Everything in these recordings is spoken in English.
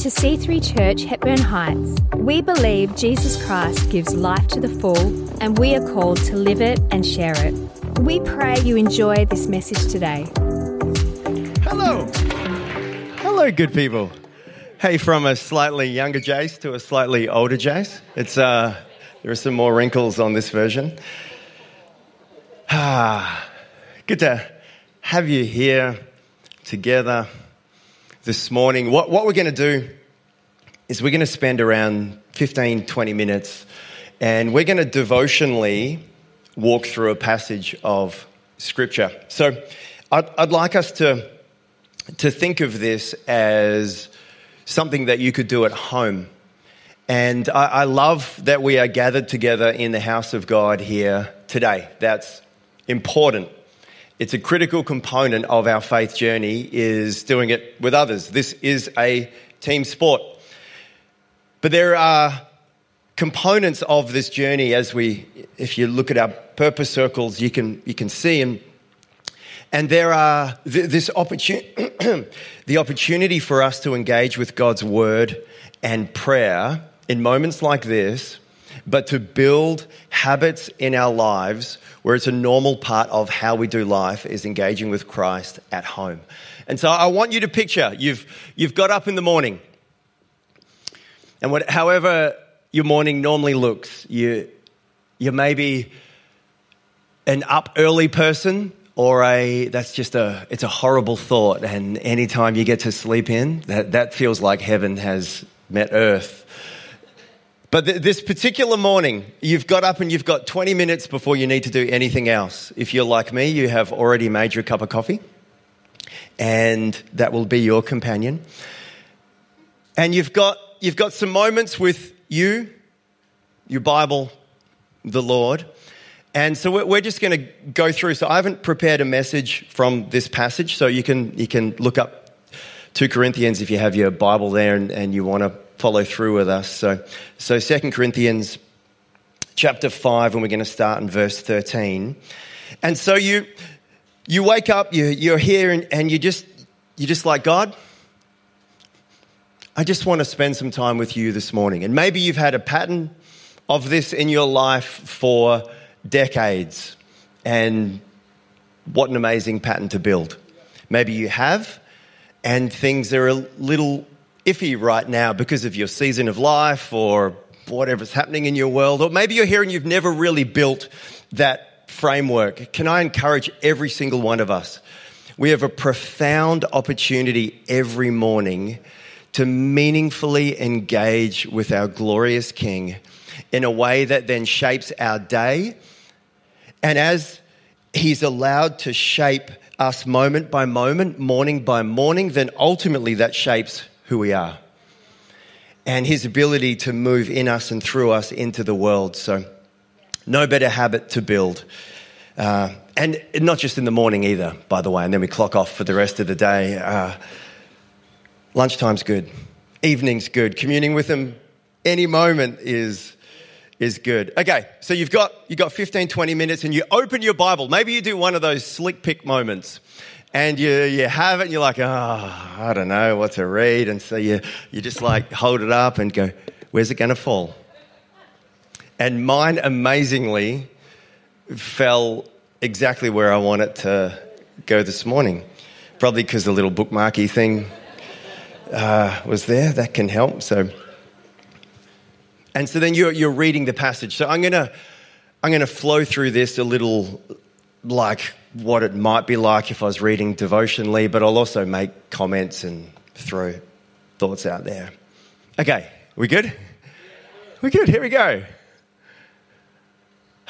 to C3 Church, Hepburn Heights. We believe Jesus Christ gives life to the full, and we are called to live it and share it. We pray you enjoy this message today. Hello. Hello, good people. Hey, from a slightly younger Jace to a slightly older Jace. It's, uh, there are some more wrinkles on this version. Ah, good to have you here together this morning. What, what we're going to do is we're going to spend around 15, 20 minutes and we're going to devotionally walk through a passage of Scripture. So I'd, I'd like us to, to think of this as something that you could do at home. And I, I love that we are gathered together in the house of God here today. That's important it's a critical component of our faith journey is doing it with others. This is a team sport. But there are components of this journey as we, if you look at our purpose circles, you can, you can see and and there are this opportunity, the opportunity for us to engage with God's word and prayer in moments like this, but to build habits in our lives where it's a normal part of how we do life is engaging with Christ at home. And so I want you to picture you've, you've got up in the morning, and what, however your morning normally looks, you, you're maybe an up early person or a that's just a it's a horrible thought and anytime you get to sleep in that that feels like heaven has met earth but th- this particular morning, you've got up and you've got 20 minutes before you need to do anything else. If you're like me, you have already made your cup of coffee, and that will be your companion. And you've got, you've got some moments with you, your Bible, the Lord. And so we're just going to go through. So I haven't prepared a message from this passage, so you can, you can look up 2 Corinthians if you have your Bible there and, and you want to follow through with us. So, so 2 Corinthians chapter 5, and we're going to start in verse 13. And so you, you wake up, you, you're here, and, and you just, you're just like, God, I just want to spend some time with you this morning. And maybe you've had a pattern of this in your life for decades. And what an amazing pattern to build. Maybe you have, and things are a little iffy right now because of your season of life or whatever's happening in your world, or maybe you're here and you've never really built that framework, can I encourage every single one of us? We have a profound opportunity every morning to meaningfully engage with our glorious King in a way that then shapes our day. And as He's allowed to shape us moment by moment, morning by morning, then ultimately that shapes who we are and his ability to move in us and through us into the world. So, no better habit to build. Uh, and not just in the morning either, by the way, and then we clock off for the rest of the day. Uh, lunchtime's good, evening's good, communing with them any moment is is good. Okay, so you've got you've got 15 20 minutes and you open your Bible. Maybe you do one of those slick pick moments and you, you have it and you're like, oh, I don't know what to read. And so you, you just like hold it up and go, where's it going to fall? And mine amazingly fell exactly where I want it to go this morning. Probably because the little bookmarky thing uh, was there. That can help. So, and so then you're, you're reading the passage. So I'm to I'm to flow through this a little like what it might be like if I was reading devotionally, but I'll also make comments and throw thoughts out there. Okay, we good? We're good, here we go.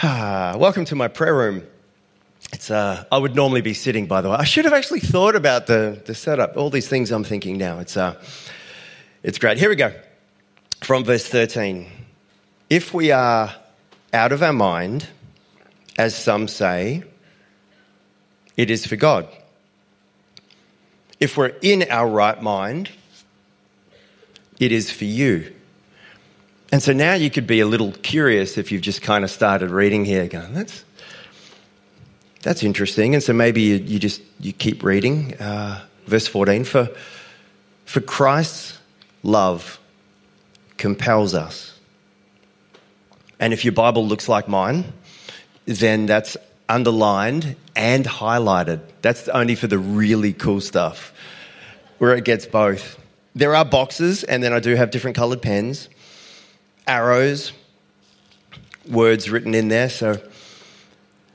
Ah, welcome to my prayer room. It's, uh, I would normally be sitting, by the way. I should have actually thought about the, the setup, all these things I'm thinking now. It's, uh, it's great. Here we go. From verse 13. If we are out of our mind, as some say, it is for God. If we're in our right mind, it is for you. And so now you could be a little curious if you've just kind of started reading here, going, that's, that's interesting. And so maybe you, you just you keep reading. Uh, verse 14 for, for Christ's love compels us. And if your Bible looks like mine, then that's underlined and highlighted. That's only for the really cool stuff, where it gets both. There are boxes, and then I do have different colored pens, arrows, words written in there. So,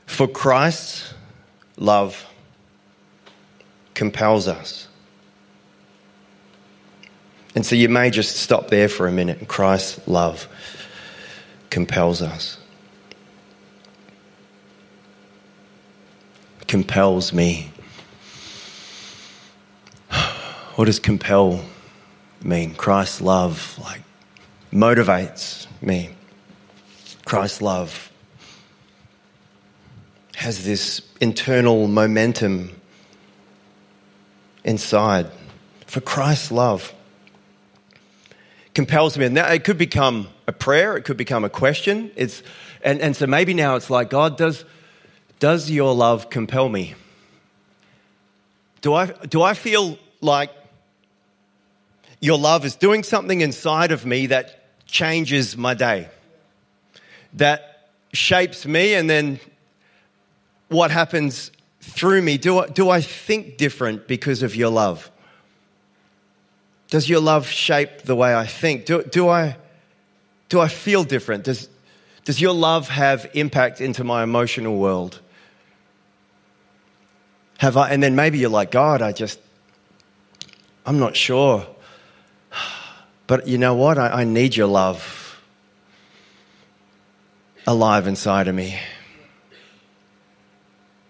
for Christ's love compels us. And so you may just stop there for a minute. Christ's love compels us. Compels me. What does compel mean? Christ's love, like, motivates me. Christ's love has this internal momentum inside. For Christ's love compels me. And it could become a prayer, it could become a question. It's, and, and so maybe now it's like, God, does, does your love compel me? Do I, do I feel like your love is doing something inside of me that changes my day, that shapes me, and then what happens through me? Do I, do I think different because of your love? Does your love shape the way I think? Do, do, I, do I feel different? Does, does your love have impact into my emotional world? Have I, and then maybe you're like, God, I just, I'm not sure. But you know what? I, I need your love alive inside of me.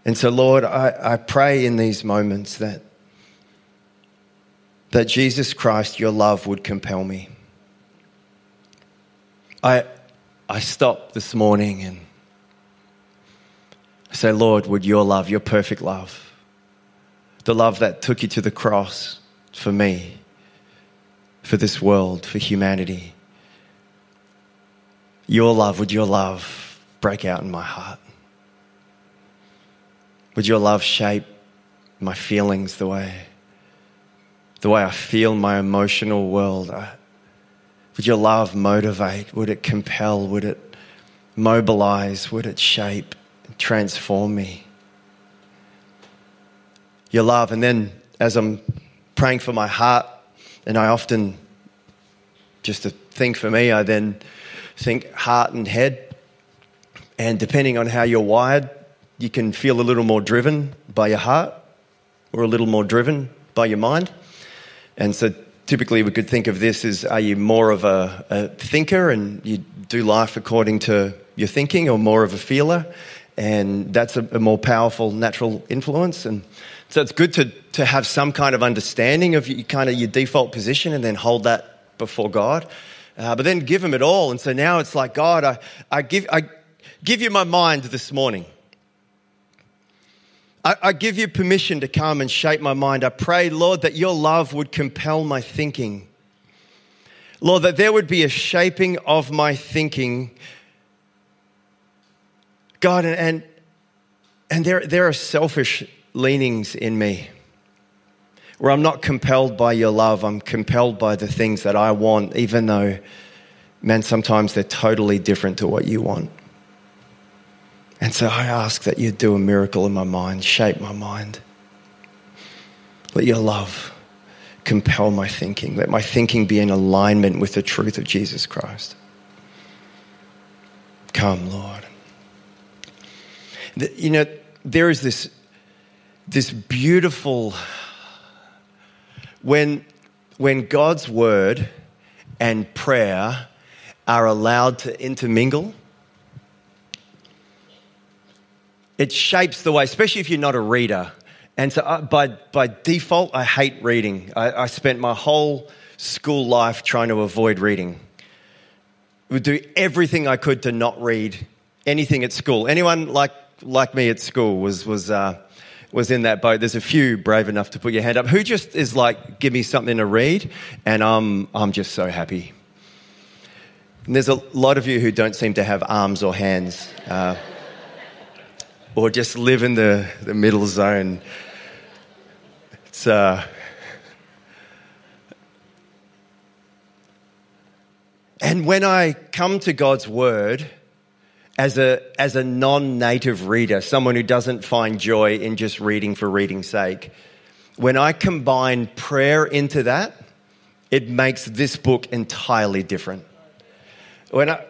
And so, Lord, I, I pray in these moments that that Jesus Christ, your love would compel me. I, I stop this morning and I say, Lord, would your love, your perfect love, the love that took you to the cross for me, for this world, for humanity, your love, would your love break out in my heart? Would your love shape my feelings the way the way I feel my emotional world? Would your love motivate? Would it compel? Would it mobilize? Would it shape, transform me? Your love. And then as I'm praying for my heart, and I often, just to think for me, I then think heart and head. And depending on how you're wired, you can feel a little more driven by your heart or a little more driven by your mind. And so typically we could think of this as are you more of a, a, thinker and you do life according to your thinking or more of a feeler? And that's a, a more powerful natural influence. And so it's good to, to have some kind of understanding of your, kind of your default position and then hold that before God. Uh, but then give Him it all. And so now it's like, God, I, I, give, I give you my mind this morning. I, I give you permission to come and shape my mind. I pray, Lord, that your love would compel my thinking. Lord, that there would be a shaping of my thinking. God, and, and, and there, there are selfish leanings in me where I'm not compelled by your love. I'm compelled by the things that I want, even though, man, sometimes they're totally different to what you want. And so I ask that you do a miracle in my mind, shape my mind. Let your love compel my thinking. Let my thinking be in alignment with the truth of Jesus Christ. Come, Lord. You know, there is this, this beautiful, when, when God's word and prayer are allowed to intermingle it shapes the way, especially if you're not a reader. And so, uh, by, by default, I hate reading. I, I spent my whole school life trying to avoid reading. Would do everything I could to not read anything at school. Anyone like, like me at school was, was, uh, was in that boat. There's a few brave enough to put your hand up. Who just is like, give me something to read, and I'm, I'm just so happy. And there's a lot of you who don't seem to have arms or hands. Uh, or just live in the, the middle zone. It's, uh, And when I come to God's word as a, as a non native reader, someone who doesn't find joy in just reading for reading's sake, when I combine prayer into that, it makes this book entirely different. When I,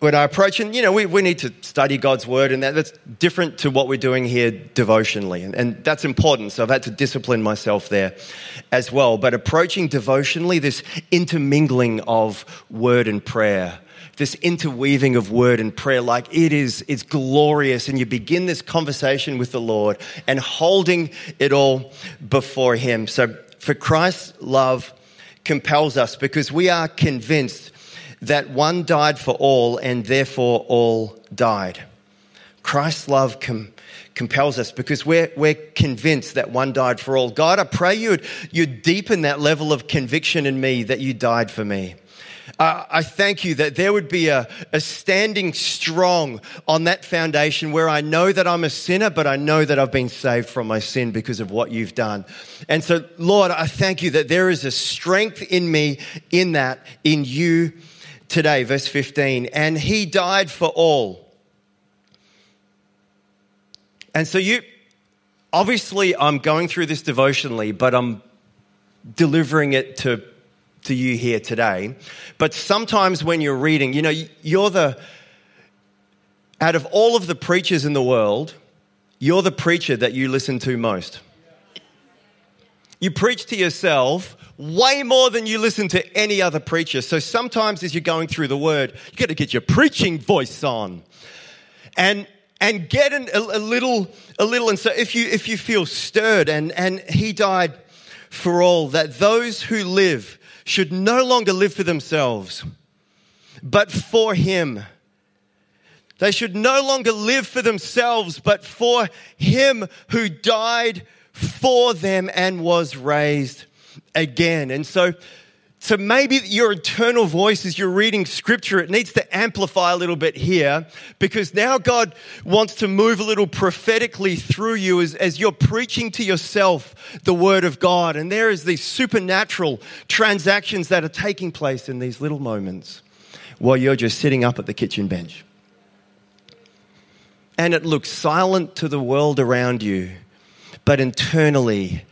when I approach, and you know, we, we need to study God's word, and that, that's different to what we're doing here devotionally. And, and that's important. So I've had to discipline myself there as well. But approaching devotionally, this intermingling of word and prayer, this interweaving of word and prayer, like it is, it's glorious. And you begin this conversation with the Lord and holding it all before Him. So for Christ's love compels us because we are convinced that one died for all and therefore all died. Christ's love com- compels us because we're, we're convinced that one died for all. God, I pray you'd, you'd deepen that level of conviction in me that you died for me. Uh, I thank you that there would be a, a standing strong on that foundation where I know that I'm a sinner, but I know that I've been saved from my sin because of what you've done. And so, Lord, I thank you that there is a strength in me in that, in you today, verse 15. And he died for all. And so you, obviously, I'm going through this devotionally, but I'm delivering it to, to you here today. But sometimes when you're reading, you know, you're the, out of all of the preachers in the world, you're the preacher that you listen to most. You preach to yourself way more than you listen to any other preacher. So sometimes as you're going through the word, you got to get your preaching voice on. And and get an, a, a, little a little and so if you if you feel stirred and and he died for all that those who live should no longer live for themselves but for him they should no longer live for themselves but for him who died for them and was raised again. And so, so maybe your internal voice as you're reading scripture, it needs to amplify a little bit here because now God wants to move a little prophetically through you as, as you're preaching to yourself the word of God. And there is these supernatural transactions that are taking place in these little moments while you're just sitting up at the kitchen bench. And it looks silent to the world around you, but internally,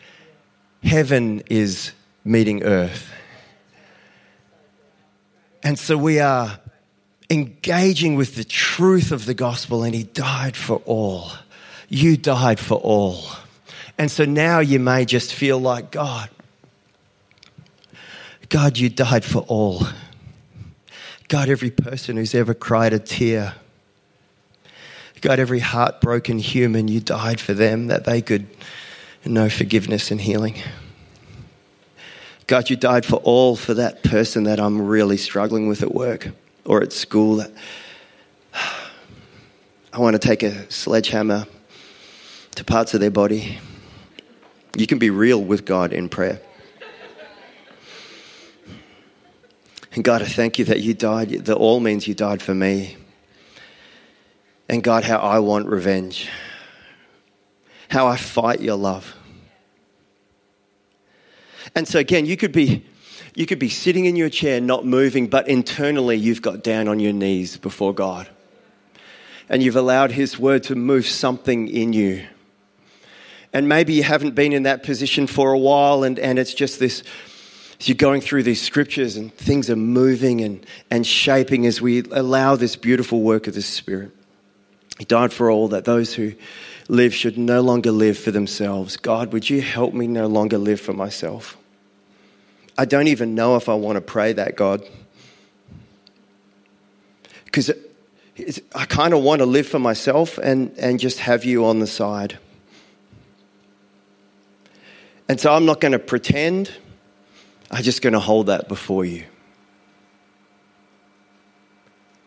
heaven is meeting earth. And so we are engaging with the truth of the gospel, and He died for all. You died for all. And so now you may just feel like, God, God, you died for all. God, every person who's ever cried a tear. God, every heartbroken human, you died for them that they could know forgiveness and healing. God, you died for all for that person that I'm really struggling with at work or at school. I want to take a sledgehammer to parts of their body. You can be real with God in prayer. And God, I thank you that you died. That all means you died for me. And God, how I want revenge. How I fight your love. And so again, you could be you could be sitting in your chair not moving, but internally you've got down on your knees before God. And you've allowed his word to move something in you. And maybe you haven't been in that position for a while and, and it's just this you're going through these scriptures and things are moving and, and shaping as we allow this beautiful work of the Spirit. He died for all that those who live should no longer live for themselves. God, would you help me no longer live for myself? I don't even know if I want to pray that, God. Because I kind of want to live for myself and, and just have you on the side. And so I'm not going to pretend, I'm just going to hold that before you.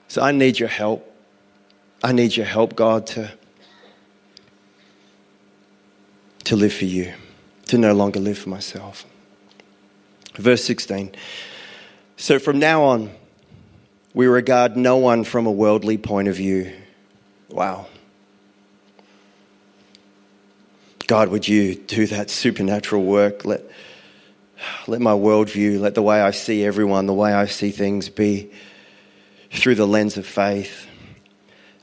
So I need your help. I need your help, God, to, to live for you, to no longer live for myself. Verse 16. So from now on, we regard no one from a worldly point of view. Wow. God, would you do that supernatural work? Let, let my worldview, let the way I see everyone, the way I see things be through the lens of faith.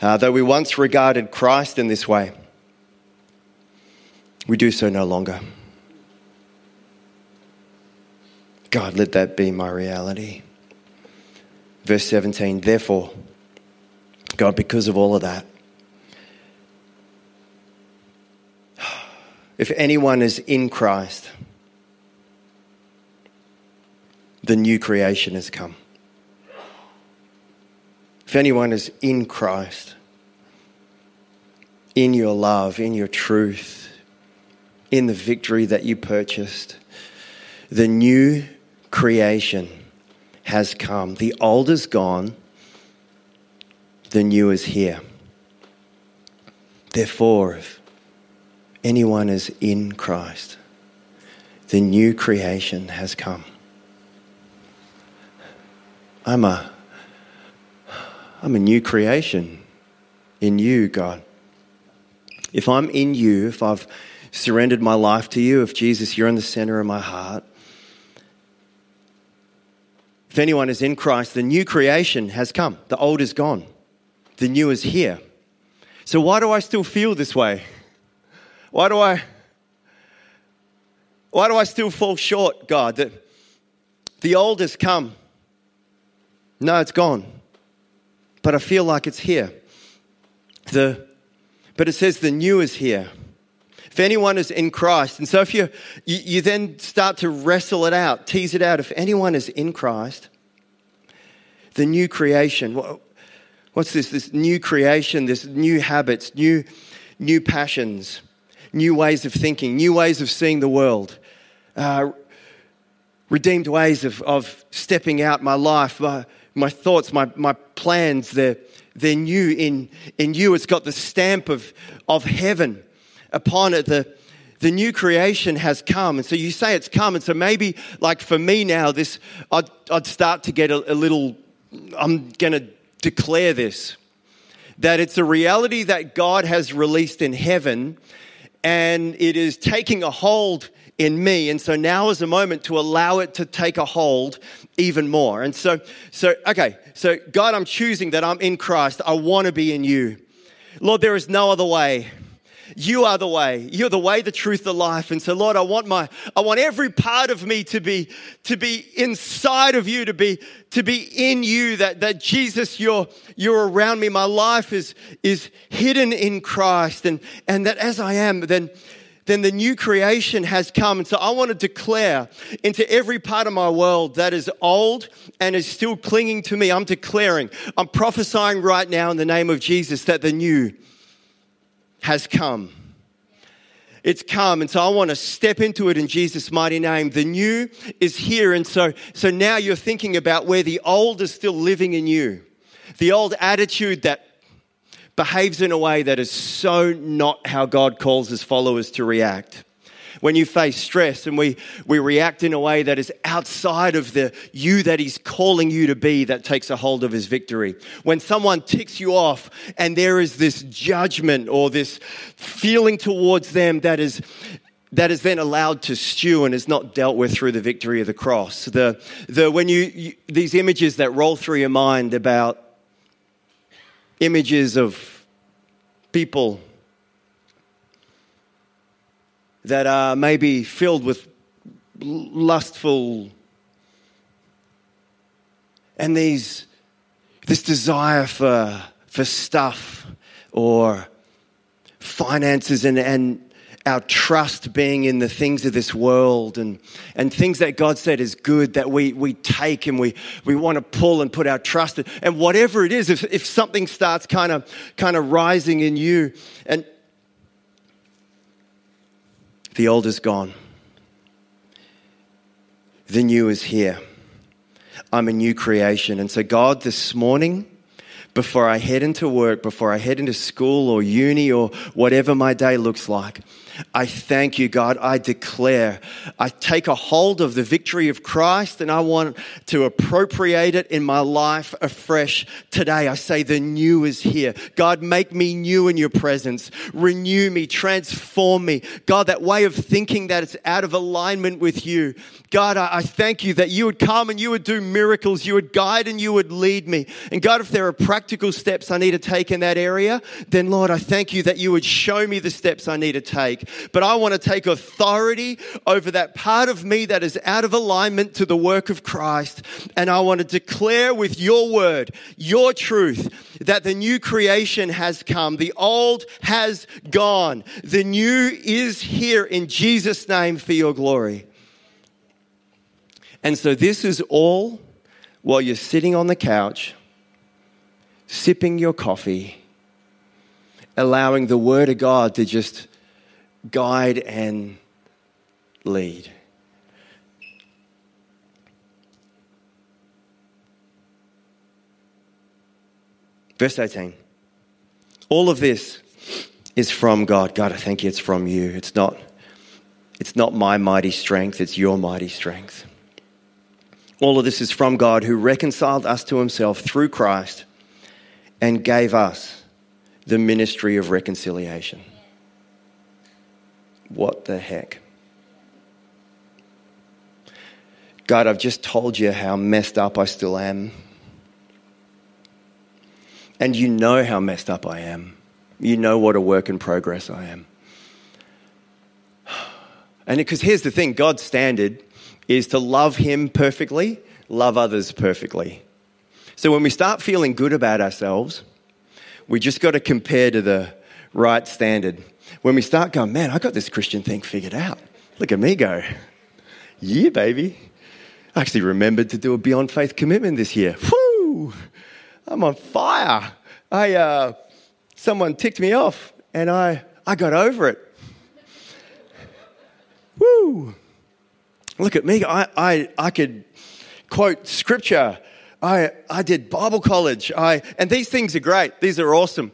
Uh, though we once regarded Christ in this way, we do so no longer. God, let that be my reality. Verse 17, therefore, God, because of all of that, if anyone is in Christ, the new creation has come. If anyone is in Christ, in your love, in your truth, in the victory that you purchased, the new creation has come. The old is gone, the new is here. Therefore, if anyone is in Christ, the new creation has come. I'm a, I'm a new creation in you, God. If I'm in you, if I've surrendered my life to you, if Jesus, you're in the center of my heart, if anyone is in Christ, the new creation has come. The old is gone. The new is here. So why do I still feel this way? Why do I why do I still fall short, God? That the old has come. No, it's gone. But I feel like it's here. The but it says the new is here. If anyone is in Christ, and so if you, you, you then start to wrestle it out, tease it out, if anyone is in Christ, the new creation, what's this? This new creation, this new habits, new, new passions, new ways of thinking, new ways of seeing the world, uh, redeemed ways of, of stepping out my life, my, my thoughts, my, my plans, they're, they're new in, in you. It's got the stamp of, of heaven upon it. The, the new creation has come. And so you say it's come. And so maybe, like for me now, this, I'd, I'd start to get a, a little, I'm going to declare this that it's a reality that God has released in heaven and it is taking a hold in me. And so now is a moment to allow it to take a hold even more. And so, so, okay, so God, I'm choosing that I'm in Christ. I want to be in you. Lord, there is no other way. You are the way. You're the way, the truth, the life. And so, Lord, I want my, I want every part of me to be, to be inside of you, to be, to be in you, that, that Jesus, you're, you're around me. My life is, is hidden in Christ. And, and that as I am, then, then the new creation has come. And so I want to declare into every part of my world that is old and is still clinging to me. I'm declaring, I'm prophesying right now in the name of Jesus that the new has come. It's come. And so I want to step into it in Jesus' mighty name. The new is here. And so, so now you're thinking about where the old is still living in you. The old attitude that behaves in a way that is so not how God calls his followers to react when you face stress and we, we react in a way that is outside of the you that He's calling you to be that takes a hold of His victory. When someone ticks you off and there is this judgment or this feeling towards them that is that is then allowed to stew and is not dealt with through the victory of the cross. The, the, when you, you these images that roll through your mind about images of people that are maybe filled with lustful and these this desire for for stuff or finances and, and our trust being in the things of this world and, and things that God said is good that we, we take and we, we want to pull and put our trust in. And whatever it is, if, if something starts kind of kind of rising in you and the old is gone. The new is here. I'm a new creation. And so, God, this morning, before I head into work, before I head into school or uni or whatever my day looks like, I thank you, God. I declare, I take a hold of the victory of Christ and I want to appropriate it in my life afresh today. I say the new is here. God, make me new in your presence. Renew me, transform me. God, that way of thinking that it's out of alignment with you. God, I, thank you that you would come and you would do miracles. You would guide and you would lead me. And God, if there are practical steps I need to take in that area, then Lord, I thank you that you would show me the steps I need to take. But I want to take authority over that part of me that is out of alignment to the work of Christ. And I want to declare with your word, your truth, that the new creation has come. The old has gone. The new is here in Jesus' name for your glory. And so this is all while you're sitting on the couch, sipping your coffee, allowing the Word of God to just guide and lead. Verse 18. All of this is from God. God, I thank you it's from you. It's not, it's not my mighty strength, it's your mighty strength. All of this is from God who reconciled us to himself through Christ and gave us the ministry of reconciliation. What the heck? God, I've just told you how messed up I still am. And you know how messed up I am. You know what a work in progress I am. And because here's the thing God's standard is to love Him perfectly, love others perfectly. So when we start feeling good about ourselves, we just got to compare to the right standard. When we start going, man, I got this Christian thing figured out. Look at me go. Yeah, baby. I actually remembered to do a Beyond Faith commitment this year. Whoo! I'm on fire. I, uh, someone ticked me off and I, I got over it. Woo! Look at me. I, I, I could quote scripture. I, I did Bible college. I, and these things are great. These are awesome.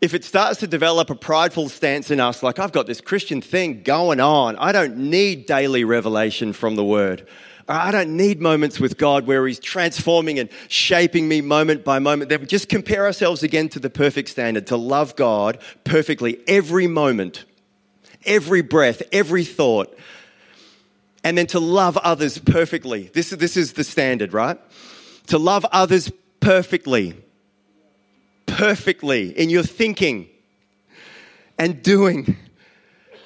If it starts to develop a prideful stance in us, like I've got this Christian thing going on, I don't need daily revelation from the word. I don't need moments with God where He's transforming and shaping me moment by moment. Then we just compare ourselves again to the perfect standard to love God perfectly every moment, every breath, every thought, and then to love others perfectly. This, this is the standard, right? To love others perfectly. Perfectly in your thinking and doing.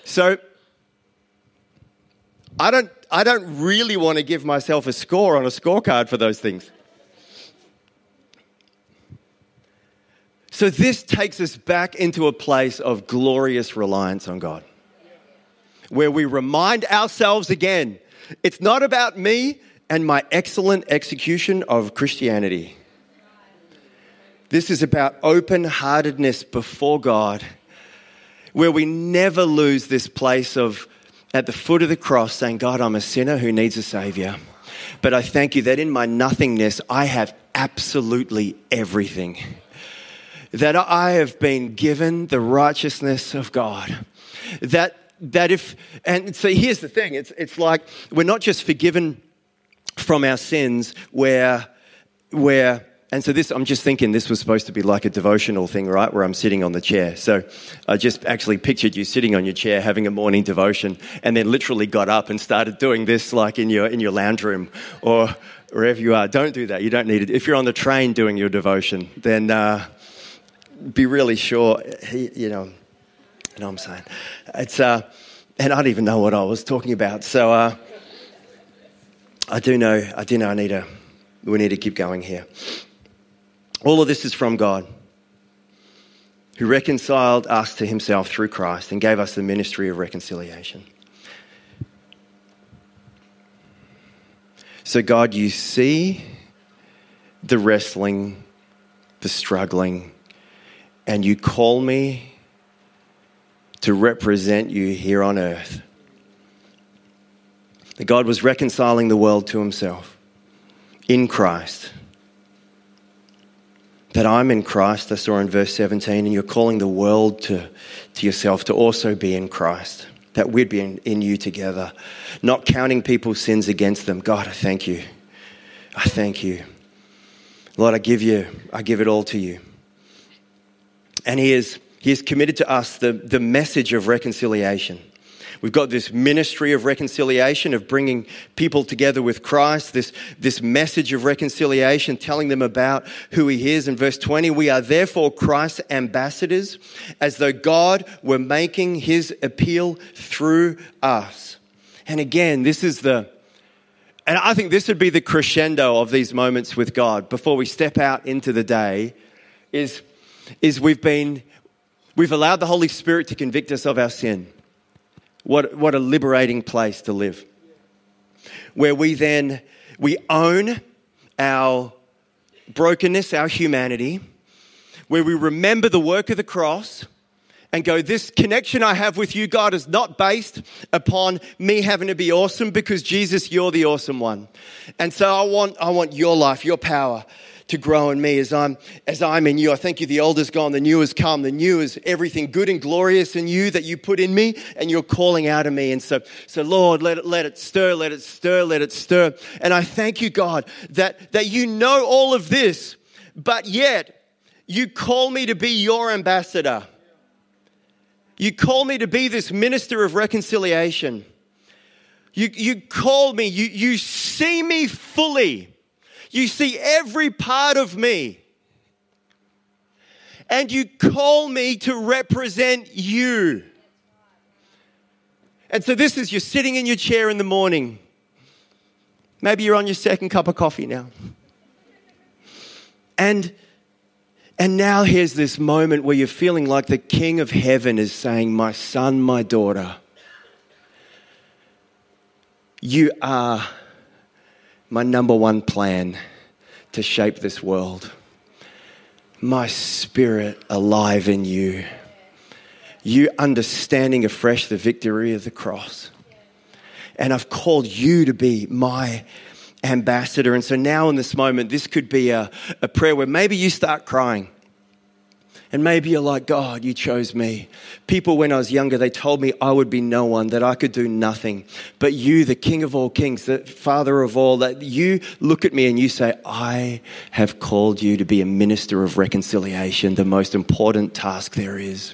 So, I don't, I don't really want to give myself a score on a scorecard for those things. So, this takes us back into a place of glorious reliance on God where we remind ourselves again it's not about me and my excellent execution of Christianity. This is about open heartedness before God, where we never lose this place of at the foot of the cross saying, God, I'm a sinner who needs a Savior. But I thank you that in my nothingness, I have absolutely everything. That I have been given the righteousness of God. That that if, and so here's the thing it's, it's like we're not just forgiven from our sins, where, where, and so this, I'm just thinking this was supposed to be like a devotional thing, right? Where I'm sitting on the chair. So I just actually pictured you sitting on your chair having a morning devotion and then literally got up and started doing this like in your, in your lounge room or wherever you are. Don't do that. You don't need it. If you're on the train doing your devotion, then uh, be really sure, you know, you know what I'm saying? It's, uh, and I don't even know what I was talking about. So uh, I do know, I do know I need to, we need to keep going here. All of this is from God, who reconciled us to himself through Christ and gave us the ministry of reconciliation. So, God, you see the wrestling, the struggling, and you call me to represent you here on earth. That God was reconciling the world to himself in Christ, that I'm in Christ, I saw in verse 17, and you're calling the world to, to yourself to also be in Christ, that we'd be in, in you together, not counting people's sins against them. God, I thank you. I thank you. Lord, I give you, I give it all to you. And He is, he is committed to us the, the message of reconciliation. We've got this ministry of reconciliation, of bringing people together with Christ, this, this message of reconciliation, telling them about who He is. In verse 20, we are therefore Christ's ambassadors, as though God were making His appeal through us. And again, this is the, and I think this would be the crescendo of these moments with God before we step out into the day, is, is we've been, we've allowed the Holy Spirit to convict us of our sin. What, what a liberating place to live. Where we then, we own our brokenness, our humanity, where we remember the work of the cross and go, This connection I have with you, God, is not based upon me having to be awesome because Jesus, you're the awesome one. And so I want, I want your life, your power to grow in me as I'm as I'm in you. I thank you the old is gone, the new has come. The new is everything good and glorious in you that you put in me and you're calling out of me. And so, so Lord, let it let it stir, let it stir, let it stir. And I thank you, God, that, that you know all of this, but yet you call me to be your ambassador. You call me to be this minister of reconciliation. You, you call me, you, you see me fully. You see every part of me. And you call me to represent you. And so, this is you're sitting in your chair in the morning. Maybe you're on your second cup of coffee now. And, and now here's this moment where you're feeling like the King of Heaven is saying, My son, my daughter, you are my number one plan to shape this world. My spirit alive in you. You understanding afresh the victory of the cross. And I've called you to be my ambassador. And so now, in this moment, this could be a, a prayer where maybe you start crying. And maybe you're like, God, you chose me. People, when I was younger, they told me I would be no one, that I could do nothing. But you, the King of all kings, the Father of all, that you look at me and you say, I have called you to be a minister of reconciliation, the most important task there is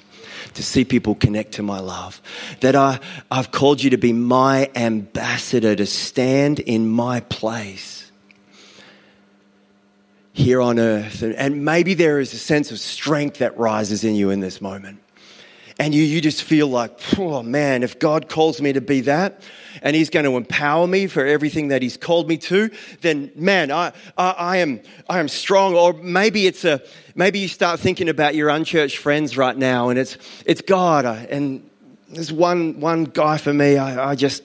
to see people connect to my love. That I, I've called you to be my ambassador, to stand in my place here on earth. And, and maybe there is a sense of strength that rises in you in this moment. And you, you just feel like, oh man, if God calls me to be that and He's going to empower me for everything that He's called me to, then man, I, I, I, am, I am strong. Or maybe it's a, maybe you start thinking about your unchurched friends right now and it's, it's God. And there's one, one guy for me, I, I just,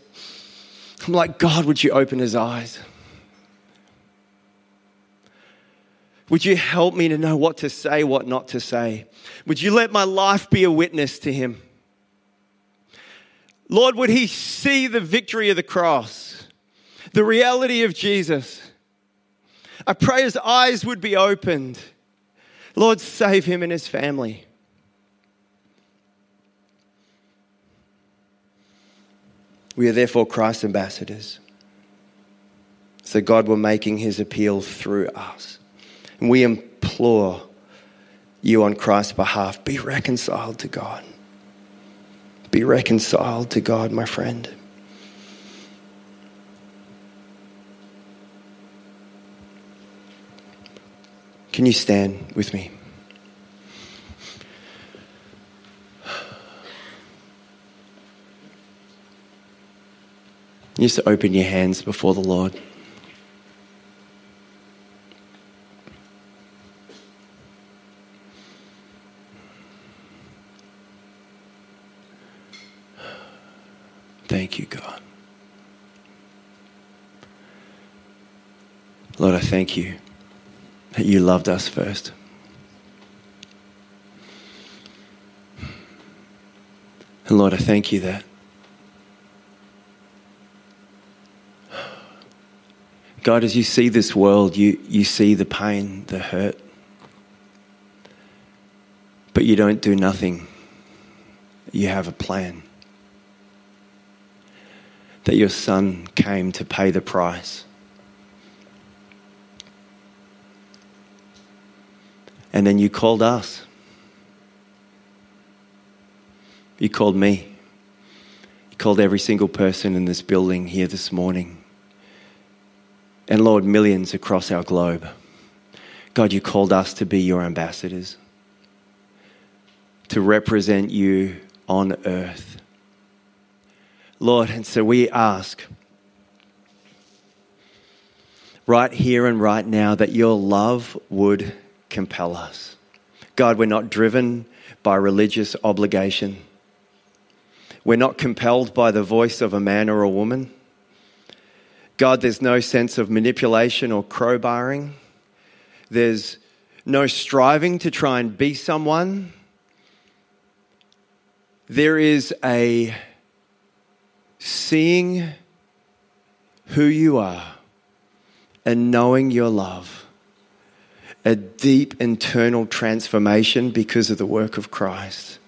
I'm like, God, would you open his eyes? Would you help me to know what to say, what not to say? Would you let my life be a witness to him? Lord, would he see the victory of the cross, the reality of Jesus? I pray his eyes would be opened. Lord, save him and his family. We are therefore Christ's ambassadors. So God were making his appeal through us. And we implore you on Christ's behalf be reconciled to God. Be reconciled to God, my friend. Can you stand with me? You just open your hands before the Lord. Thank you, God. Lord, I thank you that you loved us first. And Lord, I thank you that God, as you see this world, you, you see the pain, the hurt, but you don't do nothing. You have a plan. That your son came to pay the price. And then you called us. You called me. You called every single person in this building here this morning. And Lord, millions across our globe. God, you called us to be your ambassadors, to represent you on earth. Lord, and so we ask right here and right now that your love would compel us. God, we're not driven by religious obligation. We're not compelled by the voice of a man or a woman. God, there's no sense of manipulation or crowbarring. There's no striving to try and be someone. There is a seeing who you are and knowing your love, a deep internal transformation because of the work of Christ.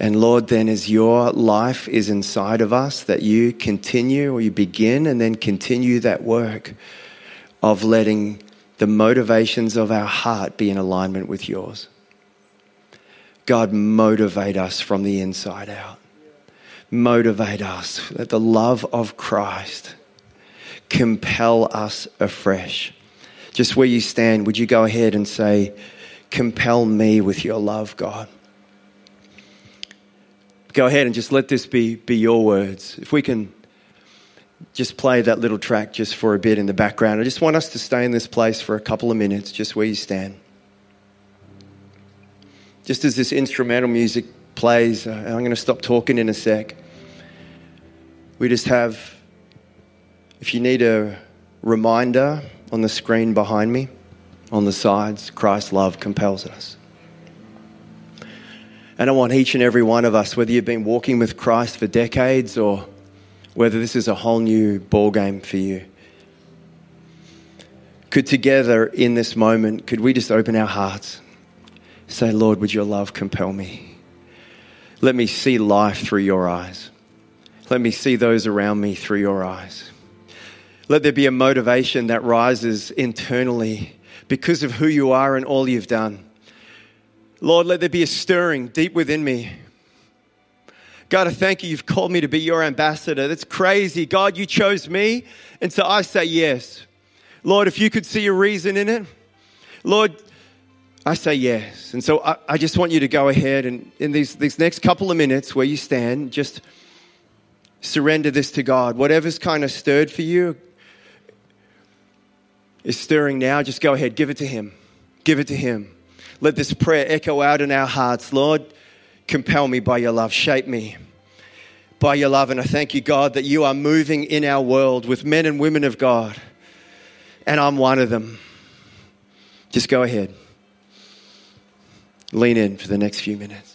And Lord, then as your life is inside of us, that you continue or you begin and then continue that work of letting the motivations of our heart be in alignment with yours. God, motivate us from the inside out. Motivate us. Let the love of Christ compel us afresh. Just where you stand, would you go ahead and say, Compel me with your love, God? go ahead and just let this be, be your words. If we can just play that little track just for a bit in the background. I just want us to stay in this place for a couple of minutes, just where you stand. Just as this instrumental music plays, uh, I'm going to stop talking in a sec. We just have, if you need a reminder on the screen behind me, on the sides, Christ's love compels us. And I want each and every one of us, whether you've been walking with Christ for decades or whether this is a whole new ball game for you, could together in this moment, could we just open our hearts? Say, Lord, would your love compel me? Let me see life through your eyes. Let me see those around me through your eyes. Let there be a motivation that rises internally because of who you are and all you've done. Lord, let there be a stirring deep within me. God, I thank you. You've called me to be your ambassador. That's crazy. God, you chose me. And so I say yes. Lord, if you could see a reason in it, Lord, I say yes. And so I, I just want you to go ahead and in these, these next couple of minutes where you stand, just surrender this to God. Whatever's kind of stirred for you is stirring now. Just go ahead, give it to Him. Give it to Him. Let this prayer echo out in our hearts. Lord, compel me by your love, shape me by your love. And I thank you, God, that you are moving in our world with men and women of God. And I'm one of them. Just go ahead. Lean in for the next few minutes.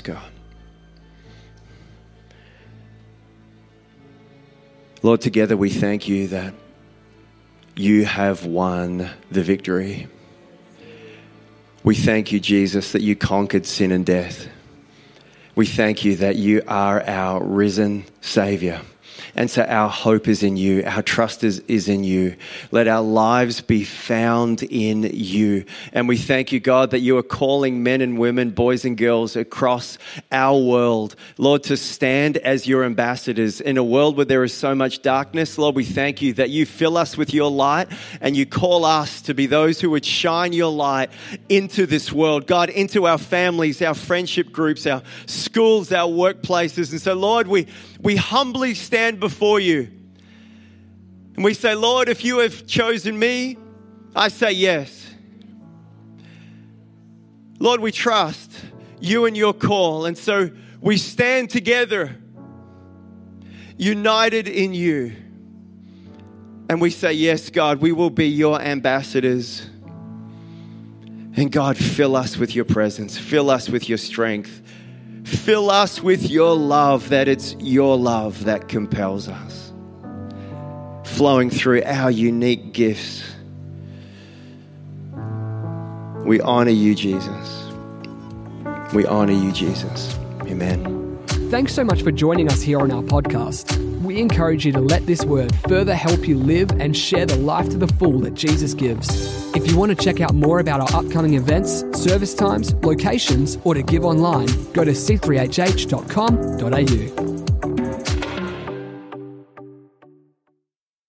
God. Lord, together we thank you that you have won the victory. We thank you, Jesus, that you conquered sin and death. We thank you that you are our risen Savior. And so our hope is in you. Our trust is, is in you. Let our lives be found in you. And we thank you, God, that you are calling men and women, boys and girls across our world, Lord, to stand as your ambassadors in a world where there is so much darkness. Lord, we thank you that you fill us with your light and you call us to be those who would shine your light into this world, God, into our families, our friendship groups, our schools, our workplaces. And so, Lord, we, we humbly stand before you. And we say, Lord, if you have chosen me, I say yes. Lord, we trust you and your call. And so we stand together, united in you. And we say, Yes, God, we will be your ambassadors. And God, fill us with your presence, fill us with your strength. Fill us with your love, that it's your love that compels us, flowing through our unique gifts. We honor you, Jesus. We honor you, Jesus. Amen. Thanks so much for joining us here on our podcast. We encourage you to let this word further help you live and share the life to the full that Jesus gives. If you want to check out more about our upcoming events, service times, locations, or to give online, go to c3hh.com.au.